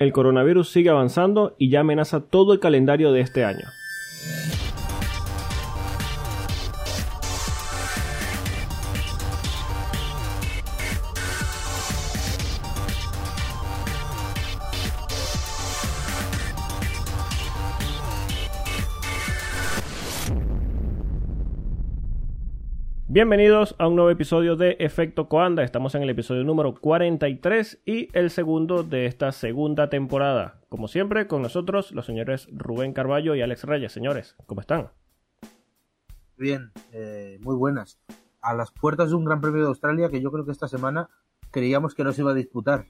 El coronavirus sigue avanzando y ya amenaza todo el calendario de este año. Bienvenidos a un nuevo episodio de Efecto Coanda. Estamos en el episodio número 43 y el segundo de esta segunda temporada. Como siempre, con nosotros los señores Rubén Carballo y Alex Reyes. Señores, ¿cómo están? Bien, eh, muy buenas. A las puertas de un Gran Premio de Australia que yo creo que esta semana creíamos que no se iba a disputar.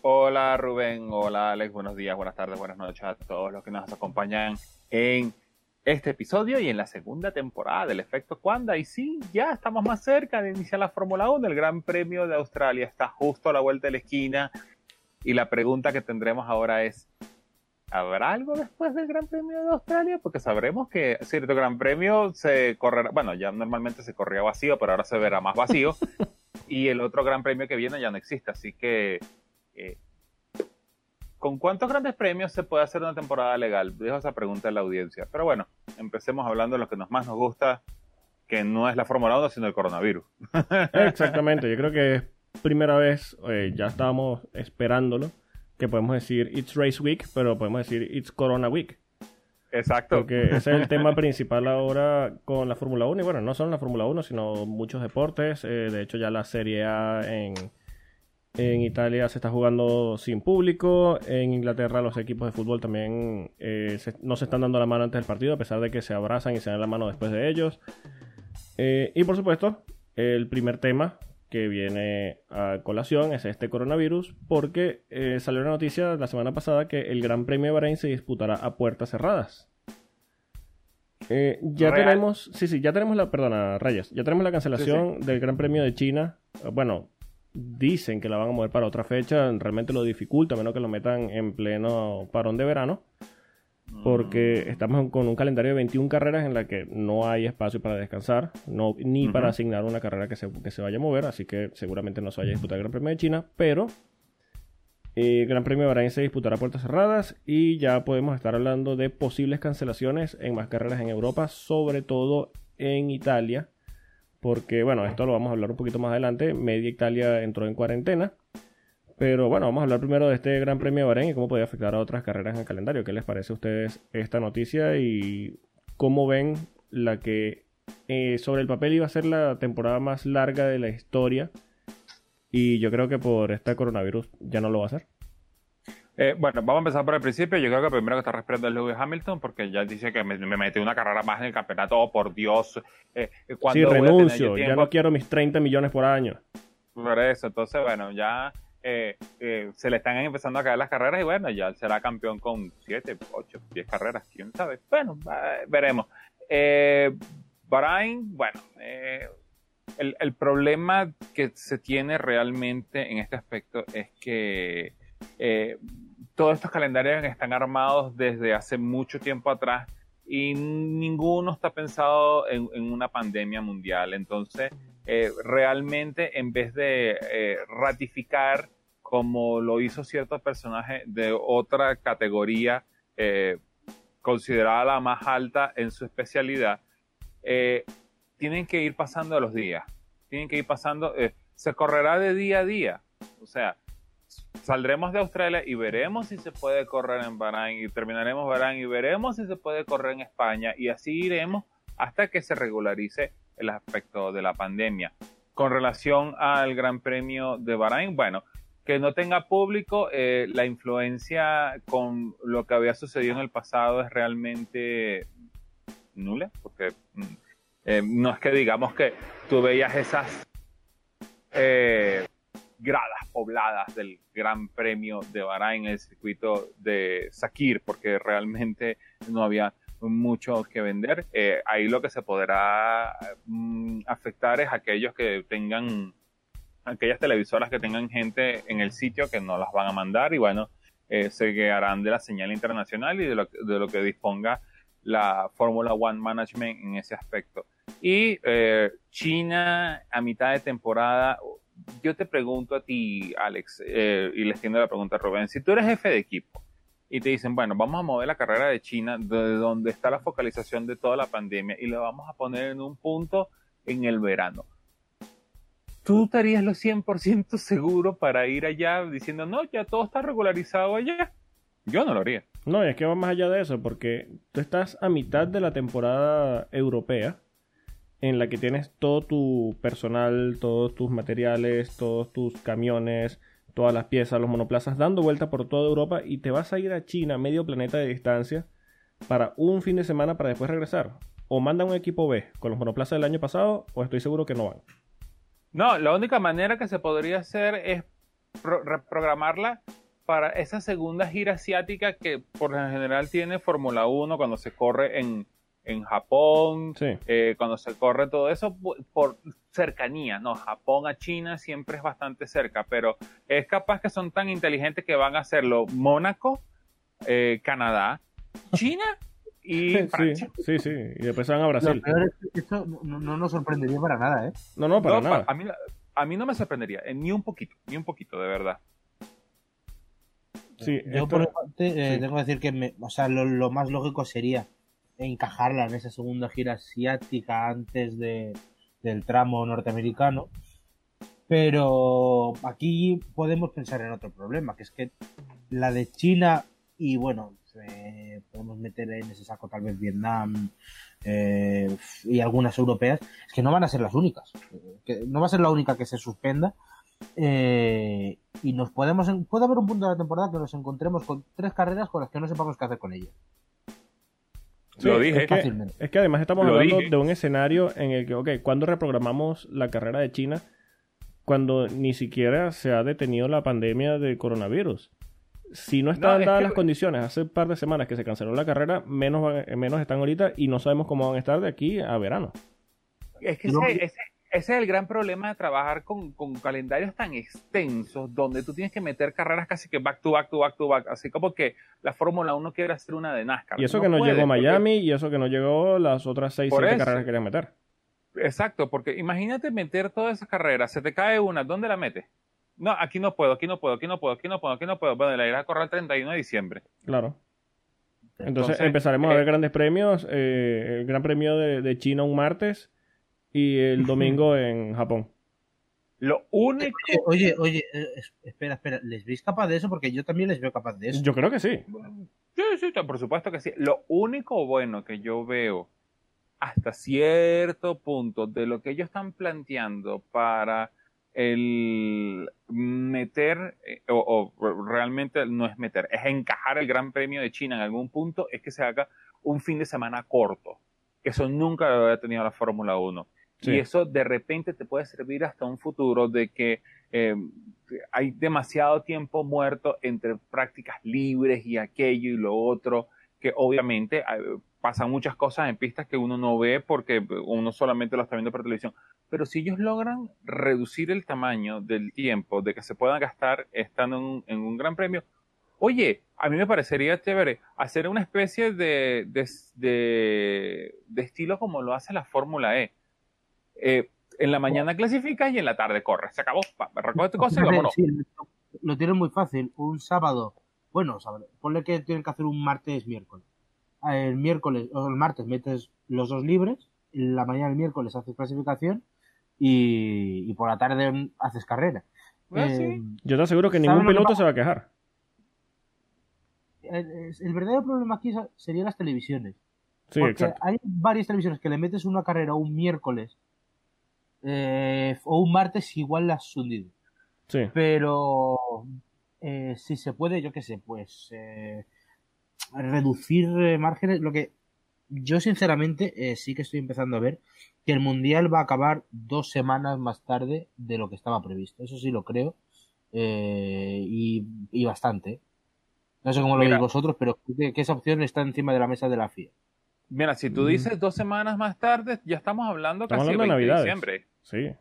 Hola Rubén, hola Alex, buenos días, buenas tardes, buenas noches a todos los que nos acompañan en este episodio y en la segunda temporada del efecto Quanda. Y sí, ya estamos más cerca de iniciar la Fórmula 1. El Gran Premio de Australia está justo a la vuelta de la esquina. Y la pregunta que tendremos ahora es, ¿habrá algo después del Gran Premio de Australia? Porque sabremos que cierto Gran Premio se correrá, bueno, ya normalmente se corría vacío, pero ahora se verá más vacío. y el otro Gran Premio que viene ya no existe. Así que... Eh, ¿Con cuántos grandes premios se puede hacer una temporada legal? Dejo esa pregunta a la audiencia. Pero bueno, empecemos hablando de lo que nos más nos gusta, que no es la Fórmula 1, sino el coronavirus. Exactamente, yo creo que es primera vez, eh, ya estábamos esperándolo, que podemos decir It's Race Week, pero podemos decir It's Corona Week. Exacto. Porque ese es el tema principal ahora con la Fórmula 1. Y bueno, no solo la Fórmula 1, sino muchos deportes. Eh, de hecho, ya la Serie A en en Italia se está jugando sin público. En Inglaterra los equipos de fútbol también eh, no se están dando la mano antes del partido, a pesar de que se abrazan y se dan la mano después de ellos. Eh, y por supuesto, el primer tema que viene a colación es este coronavirus, porque eh, salió una noticia la semana pasada que el Gran Premio de Bahrein se disputará a puertas cerradas. ya tenemos, sí, sí, ya tenemos la, perdona, Reyes, ya tenemos la cancelación del Gran Premio de China. Bueno, dicen que la van a mover para otra fecha, realmente lo dificulta, a menos que lo metan en pleno parón de verano, porque mm. estamos con un calendario de 21 carreras en la que no hay espacio para descansar, no, ni para asignar una carrera que se, que se vaya a mover, así que seguramente no se vaya a disputar el Gran Premio de China, pero el Gran Premio de Bahrein se disputará a puertas cerradas y ya podemos estar hablando de posibles cancelaciones en más carreras en Europa, sobre todo en Italia porque bueno, esto lo vamos a hablar un poquito más adelante. Media Italia entró en cuarentena. Pero bueno, vamos a hablar primero de este Gran Premio de Bahrein y cómo puede afectar a otras carreras en el calendario. ¿Qué les parece a ustedes esta noticia y cómo ven la que eh, sobre el papel iba a ser la temporada más larga de la historia? Y yo creo que por este coronavirus ya no lo va a ser. Eh, bueno, vamos a empezar por el principio. Yo creo que primero que está respirando es Lewis Hamilton, porque ya dice que me, me una carrera más en el campeonato. Oh, por Dios. Eh, sí, renuncio. Ya no quiero mis 30 millones por año. Por eso, entonces, bueno, ya eh, se le están empezando a caer las carreras y bueno, ya será campeón con 7, 8, 10 carreras, quién sabe. Bueno, veremos. Brian, bueno, el, el problema que se tiene realmente en este aspecto es que eh, todos estos calendarios están armados desde hace mucho tiempo atrás y ninguno está pensado en, una pandemia mundial. Entonces, eh, realmente, en vez de eh, ratificar como lo hizo cierto personaje de otra categoría considerada la más alta en su especialidad, tienen que ir pasando los días. Tienen que ir pasando, se correrá de día a día. O sea, saldremos de Australia y veremos si se puede correr en Bahrain y terminaremos Bahrain y veremos si se puede correr en España y así iremos hasta que se regularice el aspecto de la pandemia. Con relación al Gran Premio de Bahrain, bueno, que no tenga público, eh, la influencia con lo que había sucedido en el pasado es realmente nula, porque mm, eh, no es que digamos que tú veías esas eh, gradas pobladas del Gran Premio de Bahrain, el circuito de Sakir, porque realmente no había mucho que vender. Eh, ahí lo que se podrá mm, afectar es aquellos que tengan, aquellas televisoras que tengan gente en el sitio que no las van a mandar y bueno, eh, se quedarán de la señal internacional y de lo, de lo que disponga la Fórmula One Management en ese aspecto. Y eh, China a mitad de temporada yo te pregunto a ti, Alex, eh, y les tiendo la pregunta a Rubén, si tú eres jefe de equipo y te dicen, bueno, vamos a mover la carrera de China de donde está la focalización de toda la pandemia y la vamos a poner en un punto en el verano. ¿Tú estarías lo 100% seguro para ir allá diciendo, no, ya todo está regularizado allá? Yo no lo haría. No, es que va más allá de eso, porque tú estás a mitad de la temporada europea en la que tienes todo tu personal, todos tus materiales, todos tus camiones, todas las piezas, los monoplazas dando vuelta por toda Europa y te vas a ir a China, medio planeta de distancia, para un fin de semana para después regresar. O mandan un equipo B con los monoplazas del año pasado, o estoy seguro que no van. No, la única manera que se podría hacer es reprogramarla para esa segunda gira asiática que por lo general tiene Fórmula 1 cuando se corre en, en Japón, eh, cuando se corre todo eso por cercanía, ¿no? Japón a China siempre es bastante cerca, pero es capaz que son tan inteligentes que van a hacerlo Mónaco, eh, Canadá, China y Francia. Sí, sí, y después van a Brasil. esto no, nos sorprendería para nada, ¿eh? No, no, para nada. A mí, a mí no me sorprendería, eh, ni un poquito, ni un poquito, de verdad. Sí, Yo por parte tengo que decir que o sea, lo más lógico sería encajarla en esa segunda gira asiática antes de, del tramo norteamericano. Pero aquí podemos pensar en otro problema, que es que la de China y bueno, podemos meter en ese saco tal vez Vietnam eh, y algunas europeas, es que no van a ser las únicas, que no va a ser la única que se suspenda. Eh, y nos podemos puede haber un punto de la temporada que nos encontremos con tres carreras con las que no sepamos qué hacer con ellas lo dije. Es que, además estamos hablando de un escenario en el que, ok, ¿cuándo reprogramamos la carrera de China? Cuando ni siquiera se ha detenido la pandemia de coronavirus. Si no estaban dadas las condiciones hace un par de semanas que se canceló la carrera, menos, menos están ahorita y no sabemos cómo van a estar de aquí a verano. Es que ese, ese es el gran problema de trabajar con, calendarios tan extensos, donde tú tienes que meter carreras casi que back to back to back to back, así como que la Fórmula 1 quiere hacer una de NASCAR. Y eso que no llegó Miami y eso que no llegó las otras seis, siete carreras que querían meter. Exacto, porque imagínate meter todas esas carreras, se te cae una, ¿dónde la metes? No, aquí no puedo, aquí no puedo, aquí no puedo, aquí no puedo, aquí no puedo. Bueno, la irás a correr el 31 de diciembre. Claro. Entonces, empezaremos a ver eh, grandes premios, eh, el Gran Premio de China un martes y el domingo en Japón. Lo único. Oye, oye, eh, espera, espera. ¿Les veis capaz de eso? Porque yo también les veo capaz de eso. Yo creo que sí. Sí, sí, por supuesto que sí. Lo único bueno que yo veo hasta cierto punto de lo que ellos están planteando para el meter, eh, o, o, realmente no es meter, es encajar el Gran Premio de China en algún punto, es que se haga un fin de semana corto. Eso nunca lo había tenido la Fórmula 1. Y eso de repente te puede servir hasta un futuro de que eh, hay demasiado tiempo muerto entre prácticas libres y aquello y lo otro, que obviamente eh, pasan muchas cosas en pistas que uno no ve porque uno solamente lo está viendo por televisión. Pero si ellos logran reducir el tamaño del tiempo de que se puedan gastar estando en un, gran premio, oye, a mí me parecería chévere hacer una especie de, de, de estilo como lo hace la Fórmula E eh, en la mañana clasificas y en la tarde corres. Se acabó. Recoge tu cosa y vámonos. lo tienen muy fácil. Un sábado, bueno, ponle que tienen que hacer un martes, miércoles. Ah, el miércoles o el martes metes los dos libres, en la mañana el miércoles haces clasificación y, por la tarde haces carrera. Ah, eh, Yo te aseguro que ningún piloto se va a quejar. El, el, verdadero problema aquí serían las televisiones. porque hay varias televisiones que le metes una carrera un miércoles eh, o un martes igual la has hundido. Sí. Pero eh, si se puede, yo qué sé, pues eh, reducir márgenes. Lo que yo sinceramente sí que estoy empezando a ver que el mundial va a acabar dos semanas más tarde de lo que estaba previsto. Eso sí lo creo. Y, bastante. No sé cómo lo veis vosotros, pero que, que esa opción está encima de la mesa de la FIA. Mira, si tú dices dos semanas más tarde, ya estamos hablando casi de diciembre. Sí.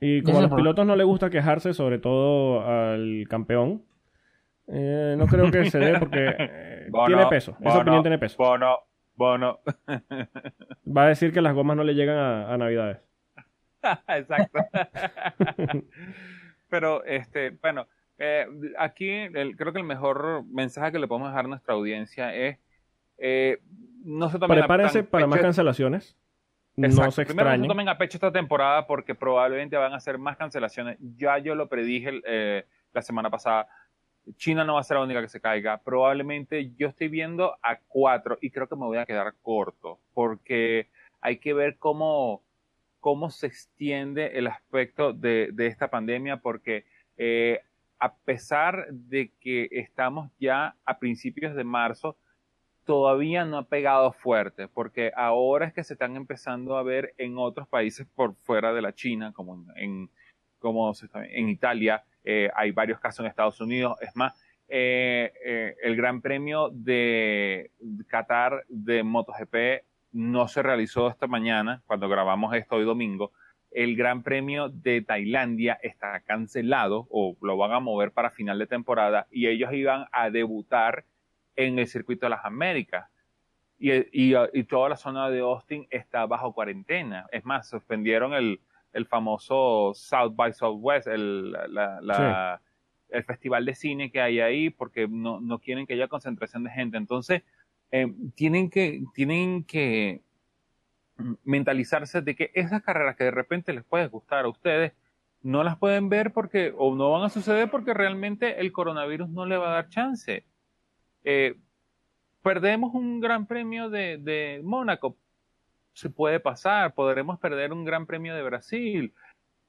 Y como a los pilotos no les gusta quejarse, sobre todo al campeón, eh, no creo que se dé porque eh, tiene peso. Esa opinión tiene peso. Bono, bono. Va a decir que las gomas no le llegan a, Navidades. Exacto. Pero, este, bueno, eh, aquí creo que el mejor mensaje que le podemos dejar a nuestra audiencia es eh, no se tomen Prepárense para más cancelaciones. No se Primero no se tomen a pecho esta temporada porque probablemente van a ser más cancelaciones. Ya yo lo predije eh, la semana pasada. China no va a ser la única que se caiga. Probablemente yo estoy viendo a cuatro y creo que me voy a quedar corto porque hay que ver cómo, cómo se extiende el aspecto de, de esta pandemia porque eh, a pesar de que estamos ya a principios de marzo, todavía no ha pegado fuerte, porque ahora es que se están empezando a ver en otros países por fuera de la China, como en, como en Italia, eh, hay varios casos en Estados Unidos, es más, eh, eh, el Gran Premio de Qatar de MotoGP no se realizó esta mañana, cuando grabamos esto hoy domingo. El Gran Premio de Tailandia está cancelado o lo van a mover para final de temporada y ellos iban a debutar en el circuito de las Américas. Y, y, toda la zona de Austin está bajo cuarentena. Es más, suspendieron el, el famoso South by Southwest, el, la, el festival de cine que hay ahí, porque no, no quieren que haya concentración de gente. Entonces, eh, tienen, que, tienen que mentalizarse de que esas carreras que de repente les puede gustar a ustedes, no las pueden ver porque, o no van a suceder porque realmente el coronavirus no le va a dar chance. Eh, perdemos un gran premio de, de, Mónaco, se puede pasar, podremos perder un gran premio de Brasil.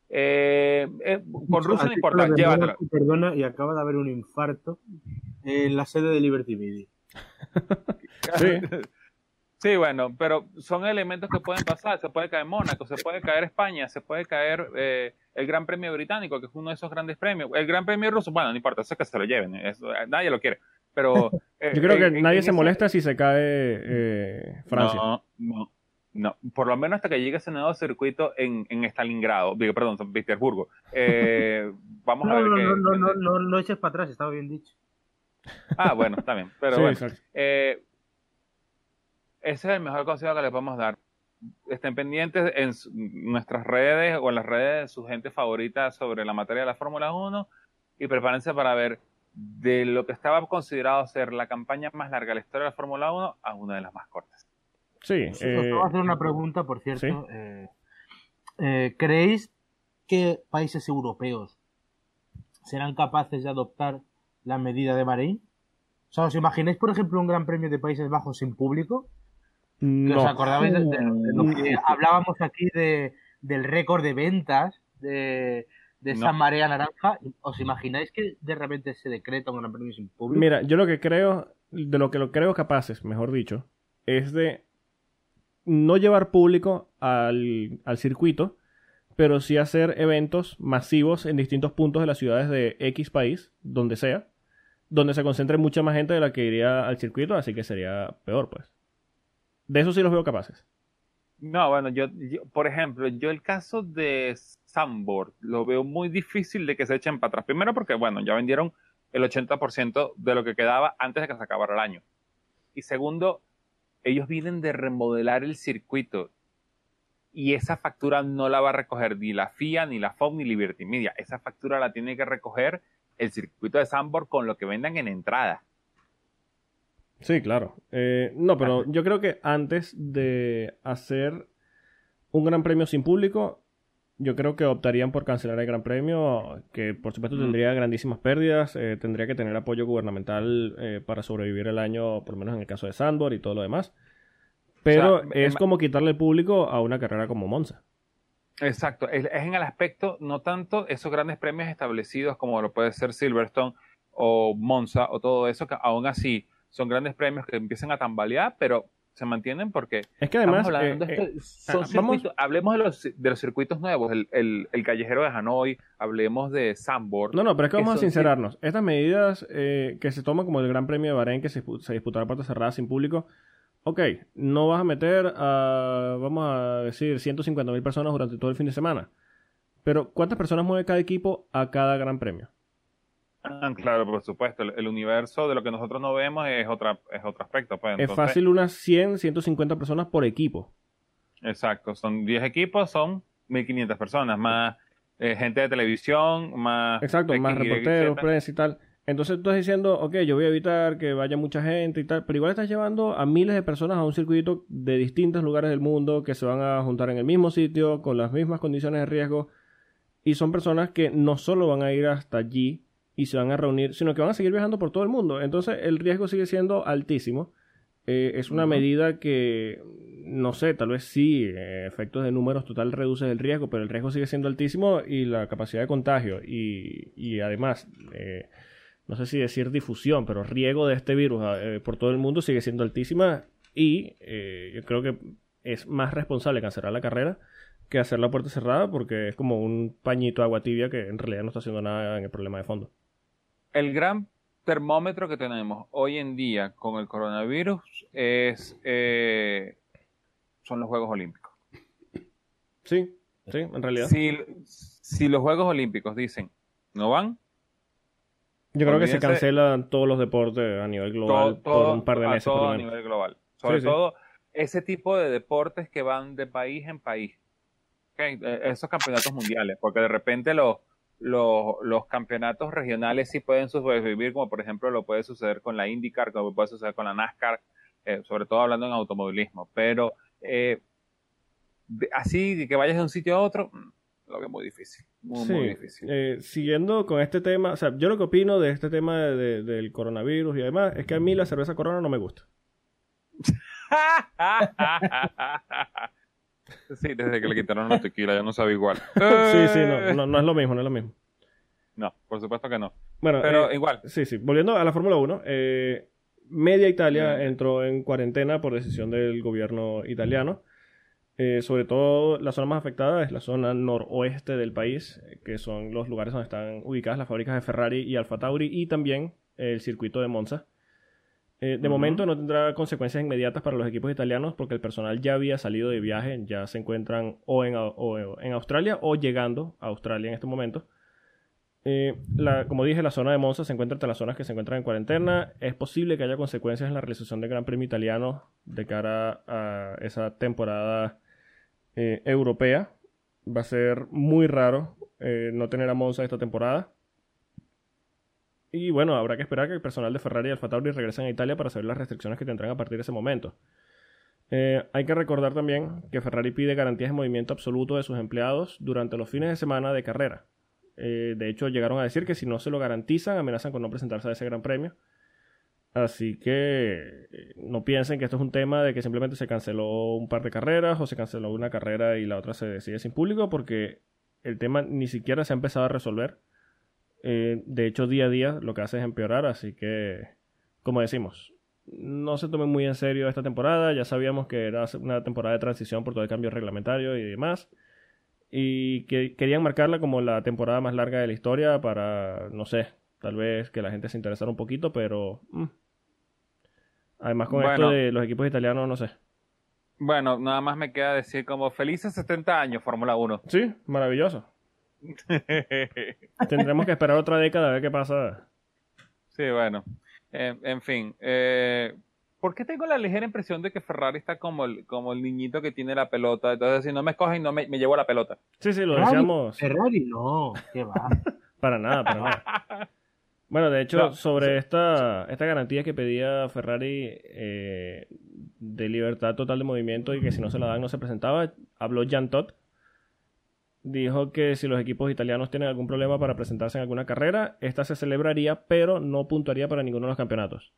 Eh, eh con Rusia no importa, llévatelo. Perdona, y acaba de haber un infarto en la sede de Liberty Media. sí. Sí, bueno, pero son elementos que pueden pasar. Se puede caer Mónaco, se puede caer España, se puede caer eh, el Gran Premio Británico, que es uno de esos grandes premios. El Gran Premio ruso, bueno, no importa, eso es que se lo lleven, nadie lo quiere. Pero. Eh, Yo creo que nadie se molesta si se cae eh, Francia. No, no. No, por lo menos hasta que llegue ese nuevo circuito en, en Stalingrado, digo, perdón, San Petersburgo. Eh, vamos a ver no, qué. No, no, no, no, no eches para atrás, estaba bien dicho. Ah, bueno, está bien. Pero bueno, eh, ese es el mejor consejo que le podemos dar. Estén pendientes en nuestras redes o en las redes de su gente favorita sobre la materia de la Fórmula 1 y prepárense para ver de lo que estaba considerado ser la campaña más larga de la historia de la Fórmula 1 a una de las más cortas. Sí. Eh, voy a hacer una pregunta, por cierto. Eh, eh, ¿Creéis que países europeos serán capaces de adoptar la medida de Bahrein? O sea, ¿os imagináis, por ejemplo, un gran premio de Países Bajos sin público? No. ¿Os acordabais de, lo que hablábamos aquí de, del récord de ventas de, de esa marea naranja, ¿os imagináis que de repente se decreta un gran premio sin público? Mira, yo lo que creo, de lo que lo creo capaces, mejor dicho, es de no llevar público al, al circuito, pero sí hacer eventos masivos en distintos puntos de las ciudades de X país, donde sea, donde se concentre mucha más gente de la que iría al circuito, así que sería peor, pues. De eso sí los veo capaces. No, bueno, yo, por ejemplo, yo el caso de Sambor lo veo muy difícil de que se echen para atrás. Primero porque, bueno, ya vendieron el 80% de lo que quedaba antes de que se acabara el año. Y segundo, ellos vienen de remodelar el circuito y esa factura no la va a recoger ni la FIA, ni la FOB, ni Liberty Media. Esa factura la tiene que recoger el circuito de Sambor con lo que vendan en entrada. Sí, claro. Eh, no, pero yo creo que antes de hacer un gran premio sin público, yo creo que optarían por cancelar el gran premio, que por supuesto mm. tendría grandísimas pérdidas, eh, tendría que tener apoyo gubernamental eh, para sobrevivir el año, por lo menos en el caso de Sandor y todo lo demás. Pero es como quitarle el público a una carrera como Monza. Exacto, es, en el aspecto, no tanto esos grandes premios establecidos como lo puede ser Silverstone o Monza o todo eso, que aún así son grandes premios que empiezan a tambalear, pero se mantienen porque es que además eh, eh, ah, hablemos de los, de los circuitos nuevos el, el, callejero de Hanoi hablemos de Sambor no no pero es que vamos a sincerarnos estas medidas eh, que se toman como el Gran Premio de Bahrein que se, se disputará a puertas cerradas sin público ok no vas a meter a vamos a decir 150 mil personas durante todo el fin de semana pero ¿cuántas personas mueve cada equipo a cada Gran Premio? Claro, por supuesto. El, universo de lo que nosotros no vemos es, otra, es otro aspecto. Pues, es fácil unas 100, 150 personas por equipo. Exacto. Son 10 equipos, son 1.500 personas, más eh, gente de televisión, más... Exacto, más reporteros, prensa y tal. Entonces tú estás diciendo, ok, yo voy a evitar que vaya mucha gente y tal, pero igual estás llevando a miles de personas a un circuito de distintos lugares del mundo que se van a juntar en el mismo sitio, con las mismas condiciones de riesgo, y son personas que no solo van a ir hasta allí y se van a reunir, sino que van a seguir viajando por todo el mundo. Entonces el riesgo sigue siendo altísimo. Eh, es una medida que, no sé, tal vez sí, eh, efectos de números total reduce el riesgo, pero el riesgo sigue siendo altísimo y la capacidad de contagio y, y además, eh, no sé si decir difusión, pero riego de este virus por todo el mundo sigue siendo altísima y eh, yo creo que es más responsable cancelar la carrera que hacer la puerta cerrada porque es como un pañito de agua tibia que en realidad no está haciendo nada en el problema de fondo. El gran termómetro que tenemos hoy en día con el coronavirus es eh, son los Juegos Olímpicos. Sí, sí, en realidad. Si, si los Juegos Olímpicos dicen no van, Yo creo que se cancelan todos los deportes a nivel global todo, todo- por un par de a meses. por todo a nivel global. Sobre Sí, sí. todo ese tipo de deportes que van de país en país. Ok, eh, Esos campeonatos mundiales, porque de repente los, los, los campeonatos regionales sí pueden sobrevivir, como por ejemplo lo puede suceder con la IndyCar, como puede suceder con la NASCAR, eh, sobre todo hablando en automovilismo. Pero eh, de- así que vayas de un sitio a otro, mm, lo veo muy difícil. Muy, Sí, muy difícil. eh, siguiendo con este tema, o sea, yo lo que opino de este tema de- de- del coronavirus y demás es que a mí la cerveza corona no me gusta. sí, desde que le quitaron la tequila ya no sabe igual. Sí, sí, no, no, no es lo mismo, no es lo mismo. No, por supuesto que no. Bueno, Pero eh, igual. sí, sí, volviendo a la Fórmula 1, eh, media Italia entró en cuarentena por decisión del gobierno italiano. Eh, sobre todo la zona más afectada es la zona noroeste del país, eh, que son los lugares donde están ubicadas las fábricas de Ferrari y Alfa Tauri y también el circuito de Monza. Eh, de momento no tendrá consecuencias inmediatas para los equipos italianos porque el personal ya había salido de viaje, ya se encuentran o en, o en Australia o llegando a Australia en este momento. Eh, la- como dije, la zona de Monza se encuentra entre las zonas que se encuentran en cuarentena. Es posible que haya consecuencias en la realización del Gran Premio italiano de cara a esa temporada eh, europea. Va a ser muy raro eh, no tener a Monza esta temporada. Y bueno, habrá que esperar que el personal de Ferrari y Alfa Tauri regresen a Italia para saber las restricciones que tendrán a partir de ese momento. Eh, hay que recordar también que Ferrari pide garantías de movimiento absoluto de sus empleados durante los fines de semana de carrera. Eh, de hecho, llegaron a decir que si no se lo garantizan, amenazan con no presentarse a ese gran premio. Así que eh, no piensen que esto es un tema de que simplemente se canceló un par de carreras o se canceló una carrera y la otra se decide sin público, porque el tema ni siquiera se ha empezado a resolver. Eh, de hecho, día a día lo que hace es empeorar, así que, como decimos, no se tomen muy en serio esta temporada. Ya sabíamos que era una temporada de transición por todo el cambio reglamentario y demás. Y que querían marcarla como la temporada más larga de la historia para, no sé, tal vez que la gente se interesara un poquito, pero... mm. Además con esto Bueno. de los equipos italianos, no sé. Bueno, nada más me queda decir como felices 70 años Fórmula 1. Sí, maravilloso. Tendremos que esperar otra década a ver qué pasa. sí, bueno. Eh, en fin. Eh, ¿Por qué tengo la ligera impresión de que Ferrari está como el, como el niñito que tiene la pelota? Entonces, si no me escogen, no me, me llevo la pelota. Sí, sí, lo Ferrari, decíamos Ferrari, no, qué va. para nada, para nada. Bueno, de hecho, No, sobre esta, esta garantía que pedía Ferrari eh, de libertad total de movimiento y que si no se la dan no se presentaba, habló Jan Todt. Dijo que si los equipos italianos tienen algún problema para presentarse en alguna carrera, esta se celebraría, pero no puntuaría para ninguno de los campeonatos.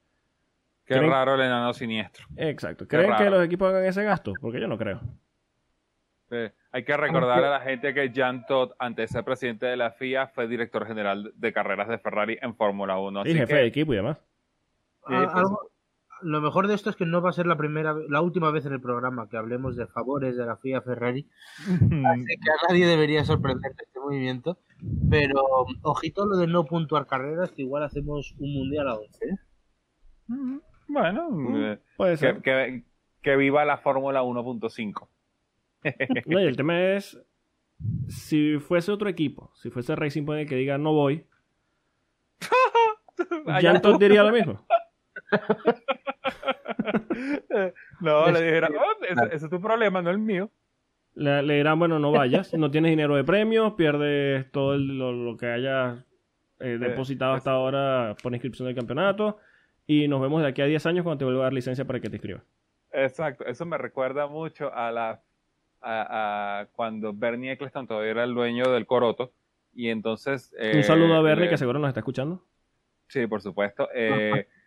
Qué ¿Creen- raro el enano siniestro. Exacto. ¿Creen que los equipos hagan ese gasto? Porque yo no creo. Sí. Hay que recordar a la gente que Jan Todt, antes de ser presidente de la FIA, fue director general de carreras de Ferrari en Fórmula 1. Y jefe que, de equipo y demás. Sí, Al- pues- algo- lo mejor de esto es que no va a ser la primera, la última vez en el programa que hablemos de favores de la FIA Ferrari. Así que a nadie debería sorprender este movimiento. Pero ojito lo de no puntuar carreras, que igual hacemos un mundial a 11. ¿eh? Mm, Bueno, eh, Puede ser. que, que- que viva la Fórmula 1.5. No, y el tema es, si fuese otro equipo, si fuese Racing Point que diga no voy, Todt tú. diría lo mismo. No, le dijera, "Oh, ese, ese es tu problema, no el mío. Le, le dirán, bueno, no vayas, no tienes dinero de premios, pierdes todo el- lo, lo que hayas eh, depositado hasta ahora por inscripción del campeonato y nos vemos de aquí a 10 años cuando te vuelva a dar licencia para que te inscribas. Exacto, eso me recuerda mucho a la a, a cuando Bernie Eccleston todavía era el dueño del Coroto y entonces eh, Un saludo a Bernie le- que seguro nos está escuchando. Sí, por supuesto. Eh,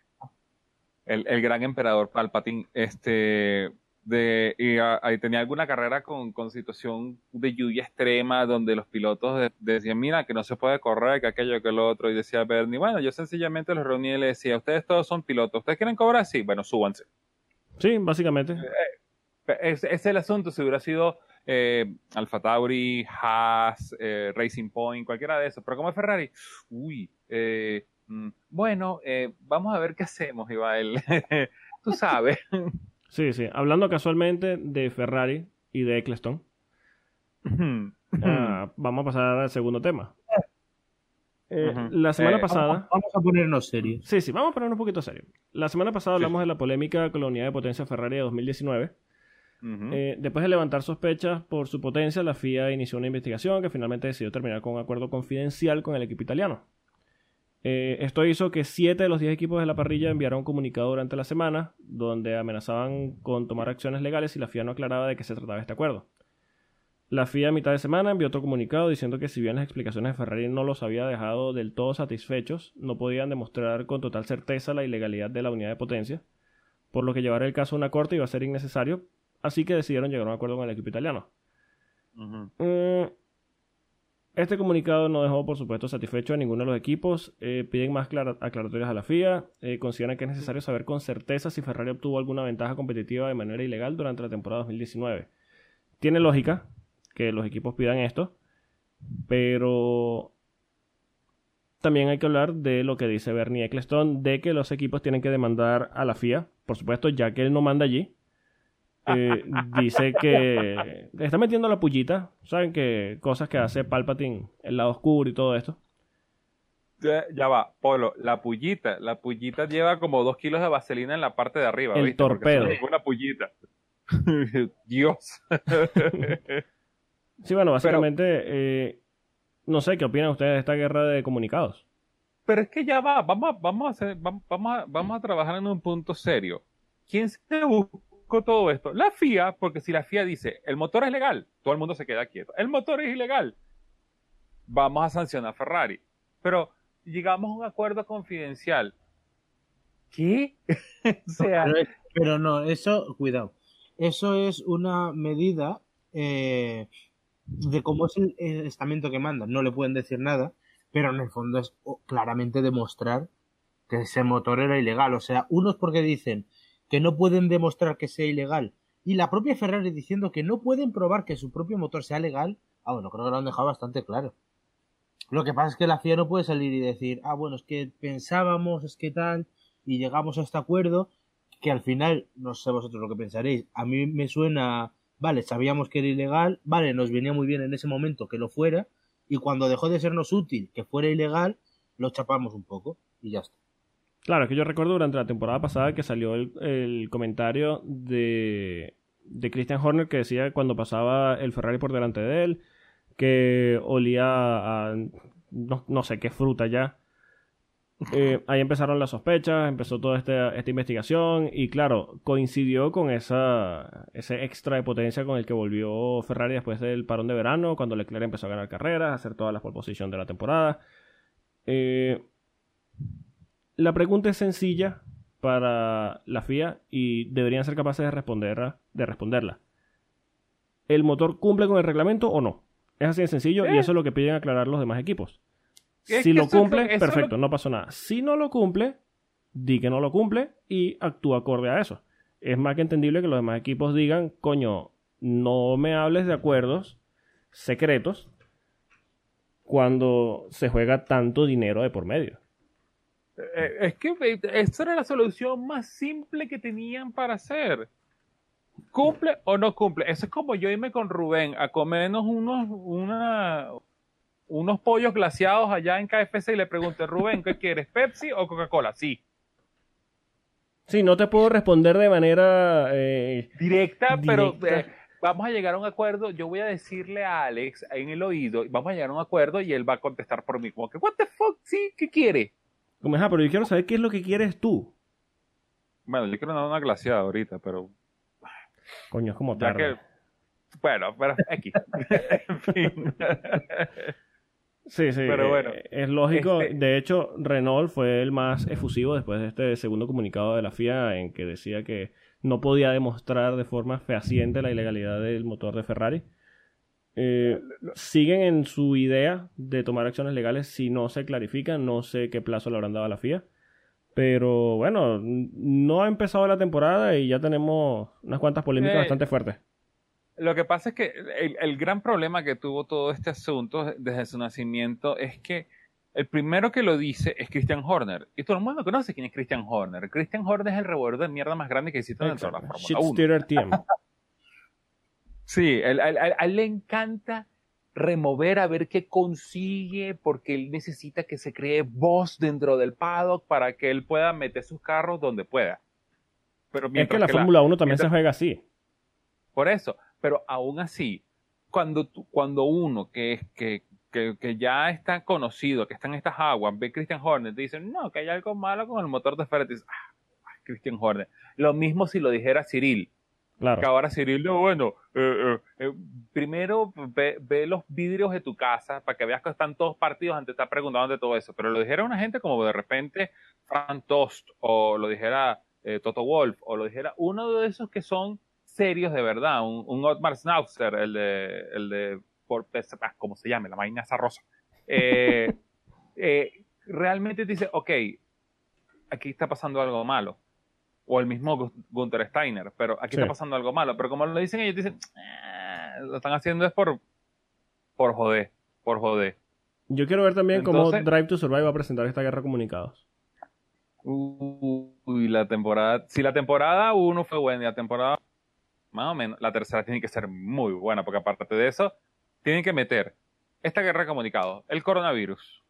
el, el gran emperador Palpatine, este, de, y ah, ahí tenía alguna carrera con, con situación de lluvia extrema, donde los pilotos de- decían, mira, que no se puede correr, que aquello, que lo otro, y decía Bernie, bueno, yo sencillamente los reuní y le decía, ustedes todos son pilotos, ¿ustedes quieren cobrar? Sí, bueno, súbanse. Sí, básicamente. Es, es el asunto, si hubiera sido eh, Alfa Tauri, Haas, eh, Racing Point, cualquiera de esos, pero como es Ferrari, uy, eh, bueno, eh, vamos a ver qué hacemos, Ibael. Tú sabes. Sí, sí. Hablando casualmente de Ferrari y de Eccleston, ah, vamos a pasar al segundo tema. Eh. La semana Eh, pasada... Vamos a ponernos serios. Sí, sí, vamos a poner un poquito serio. La semana pasada hablamos de la polémica con la unidad de potencia Ferrari de 2019. Ujú. Eh, después de levantar sospechas por su potencia, la FIA inició una investigación que finalmente decidió terminar con un acuerdo confidencial con el equipo italiano. Eh, esto hizo que 7 de los 10 equipos de la parrilla enviaran un comunicado durante la semana donde amenazaban con tomar acciones legales si la FIA no aclaraba de qué se trataba este acuerdo. La FIA a mitad de semana envió otro comunicado diciendo que si bien las explicaciones de Ferrari no los había dejado del todo satisfechos, no podían demostrar con total certeza la ilegalidad de la unidad de potencia, por lo que llevar el caso a una corte iba a ser innecesario, así que decidieron llegar a un acuerdo con el equipo italiano. Este comunicado no dejó, por supuesto, satisfecho a ninguno de los equipos. Eh, piden más clara- aclaratorias a la FIA. eh, consideran que es necesario saber con certeza si Ferrari obtuvo alguna ventaja competitiva de manera ilegal durante la temporada 2019. Tiene lógica que los equipos pidan esto, pero también hay que hablar de lo que dice Bernie Eccleston, de que los equipos tienen que demandar a la FIA, por supuesto, ya que él no manda allí. Eh, dice que está metiendo la pullita, saben que cosas que hace Palpatine, el lado oscuro y todo esto. Ya, ya va, Polo, la pullita, la pullita lleva como dos kilos de vaselina en la parte de arriba. El torpedo. Una pullita. Dios. Sí, bueno, básicamente, eh, no sé qué opinan ustedes de esta guerra de comunicados. Pero es que ya va, vamos, a- vamos, a, hacer, vamos, a, vamos a trabajar en un punto serio. ¿Quién se buscó todo esto? La FIA, porque si la FIA dice, el motor es legal, todo el mundo se queda quieto. El motor es ilegal. Vamos a sancionar a Ferrari. Pero llegamos a un acuerdo confidencial. ¿Qué? o sea, pero no, eso, cuidado. Eso es una medida eh, de cómo es el, el estamento que manda. No le pueden decir nada, pero en el fondo es oh, claramente demostrar que ese motor era ilegal. O sea, unos porque dicen que no pueden demostrar que sea ilegal y la propia Ferrari diciendo que no pueden probar que su propio motor sea legal. Ah, bueno, creo que lo han dejado bastante claro. Lo que pasa es que la FIA no puede salir y decir, ah, bueno, es que pensábamos, es que tal, y llegamos a este acuerdo, que al final, no sé vosotros lo que pensaréis, a mí me suena, vale, sabíamos que era ilegal, vale, nos venía muy bien en ese momento que lo fuera, y cuando dejó de sernos útil que fuera ilegal, lo chapamos un poco, y ya está. Claro, es que yo recuerdo durante la temporada pasada que salió el, el comentario de, de Christian Horner que decía cuando pasaba el Ferrari por delante de él que olía a no, no sé qué fruta ya. Eh, ahí empezaron las sospechas, empezó toda esta, esta investigación y claro, coincidió con esa, ese extra de potencia con el que volvió Ferrari después del parón de verano, cuando Leclerc empezó a ganar carreras, a hacer todas las pole position de la temporada. Eh, la pregunta es sencilla para la FIA y deberían ser capaces de, responderla, de responderla. ¿El motor cumple con el reglamento o no? Es así de sencillo y Eh. eso es lo que piden aclarar los demás equipos. Si lo cumple, eso perfecto, lo- no pasó nada. Si no lo cumple, di que no lo cumple y actúa acorde a eso. Es más que entendible que los demás equipos digan, coño, no me hables de acuerdos secretos cuando se juega tanto dinero de por medio. Eh, es que eh, esa era la solución más simple que tenían para hacer. ¿Cumple o no cumple? Eso es como yo irme con Rubén a comernos unos, una, unos pollos glaciados allá en KFC y le pregunté, Rubén, ¿qué quieres? ¿Pepsi o Coca-Cola? Sí. Sí, no te puedo responder de manera... eh, Directa, pero eh, vamos a llegar a un acuerdo, yo voy a decirle a Alex en el oído, vamos a llegar a un acuerdo y él va a contestar por mí, como que, what the fuck, sí, ¿qué quiere? Como, pero yo quiero saber qué es lo que quieres tú. Bueno, yo quiero dar una glaciada ahorita, pero... Coño, es como tarde. Bueno, pero aquí. en fin. Sí, sí. Pero bueno. Eh, es lógico. Este de hecho, Renault fue el más efusivo después de este segundo comunicado de la FIA en que decía que no podía demostrar de forma fehaciente la ilegalidad del motor de Ferrari. Eh, siguen en su idea de tomar acciones legales si no se clarifica. No sé qué plazo le habrán dado a la FIA. Pero bueno, no ha empezado la temporada y ya tenemos unas cuantas polémicas eh, bastante fuertes. Lo que pasa es que el, gran problema que tuvo todo este asunto desde su nacimiento es que el primero que lo dice es Christian Horner. Y todo el mundo conoce quién es Christian Horner. Christian Horner es el revuelo de mierda más grande que existe en la Fórmula 1. sí, a él le encanta remover a ver qué consigue, porque él necesita que se cree voz dentro del paddock para que él pueda meter sus carros donde pueda. Pero es que la Fórmula 1 también se juega así. Por eso, pero aún así, cuando, cuando uno que, que, que, ya está conocido, que está en estas aguas, ve Christian Horner, dice, no, que hay algo malo con el motor de Ferrari, ah, Christian Horner. Lo mismo si lo dijera Cyril. Claro. Que ahora Cyril, bueno, eh, eh, eh, primero ve, los vidrios de tu casa para que veas que están todos partidos antes de estar preguntando de todo eso. Pero lo dijera una gente como de repente Frank Tost, o lo dijera Toto Wolf, o lo dijera uno de esos que son serios de verdad, un, un Otmar Schnauzer, el de, el de por, ah, como se llame, la vaina esa rosa, eh, eh, realmente dice, ok, aquí está pasando algo malo. O el mismo Gunther Steiner, pero aquí está pasando algo malo. Pero como lo dicen ellos, dicen, ah, lo están haciendo es por, por joder, por joder. Yo quiero ver también cómo Drive to Survive va a presentar esta guerra de comunicados. Uy, la temporada. Si la temporada 1 fue buena y la temporada más o menos, la tercera tiene que ser muy buena, porque aparte de eso, tienen que meter esta guerra de comunicados, el coronavirus,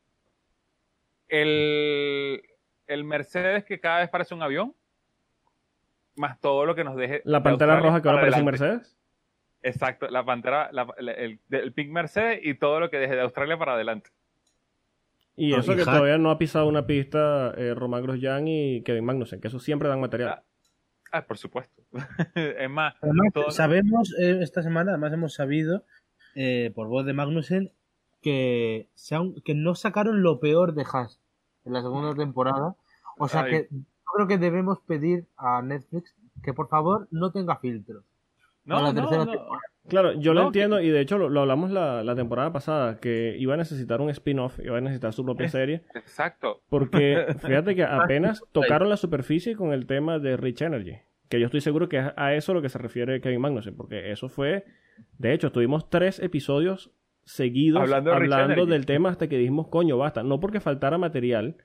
el, el Mercedes que cada vez parece un avión, más todo lo que nos deje. ¿La pantera roja que ahora parece un Mercedes? Exacto, la pantera, el, el, Pink Mercedes y todo lo que deje de Australia para adelante. Y eso que todavía no ha pisado una pista eh, Román Grosjean y Kevin Magnussen, que eso siempre dan material. Ah, Ah, por supuesto. es más, sabemos eh, esta semana, además hemos sabido eh, por voz de Magnussen que, que no sacaron lo peor de Haas en la segunda temporada. O sea que yo creo que debemos pedir a Netflix que por favor no tenga filtros. No, Claro, yo lo entiendo y de hecho lo, hablamos la, la, temporada pasada, que iba a necesitar un spin-off, iba a necesitar su propia serie. Exacto. Porque fíjate que apenas tocaron la superficie con el tema de Rich Energy, que yo estoy seguro que es a eso lo que se refiere Kevin Magnussen, porque eso fue, de hecho, tuvimos tres episodios seguidos hablando, del tema hasta que dijimos, coño, basta. No porque faltara material,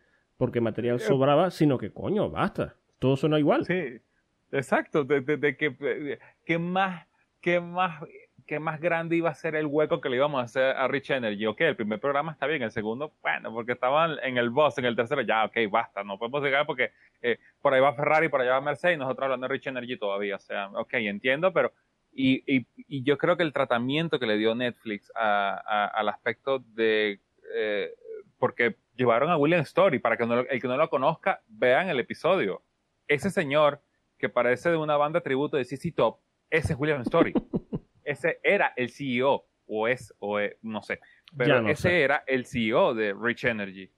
porque material sobraba, sino que, coño, basta. Todo suena igual. Sí, exacto. De, de, que, que más qué más, más grande iba a ser el hueco que le íbamos a hacer a Rich Energy. Ok, el primer programa está bien, el segundo, bueno, porque estaban en el boss, en el tercero, ya, ok, basta, no podemos llegar porque eh, por ahí va Ferrari, por allá va Mercedes, y nosotros hablando de Rich Energy todavía. O sea, ok, entiendo, pero. Y, y, y yo creo que el tratamiento que le dio Netflix a, al aspecto de. Eh, porque llevaron a William Story, para que el que no lo conozca, vean el episodio. Ese señor que parece de una banda tributo de CC Top, ese es William Story. ese era el CEO, o es, o no sé. Pero ese era el CEO de Rich Energy.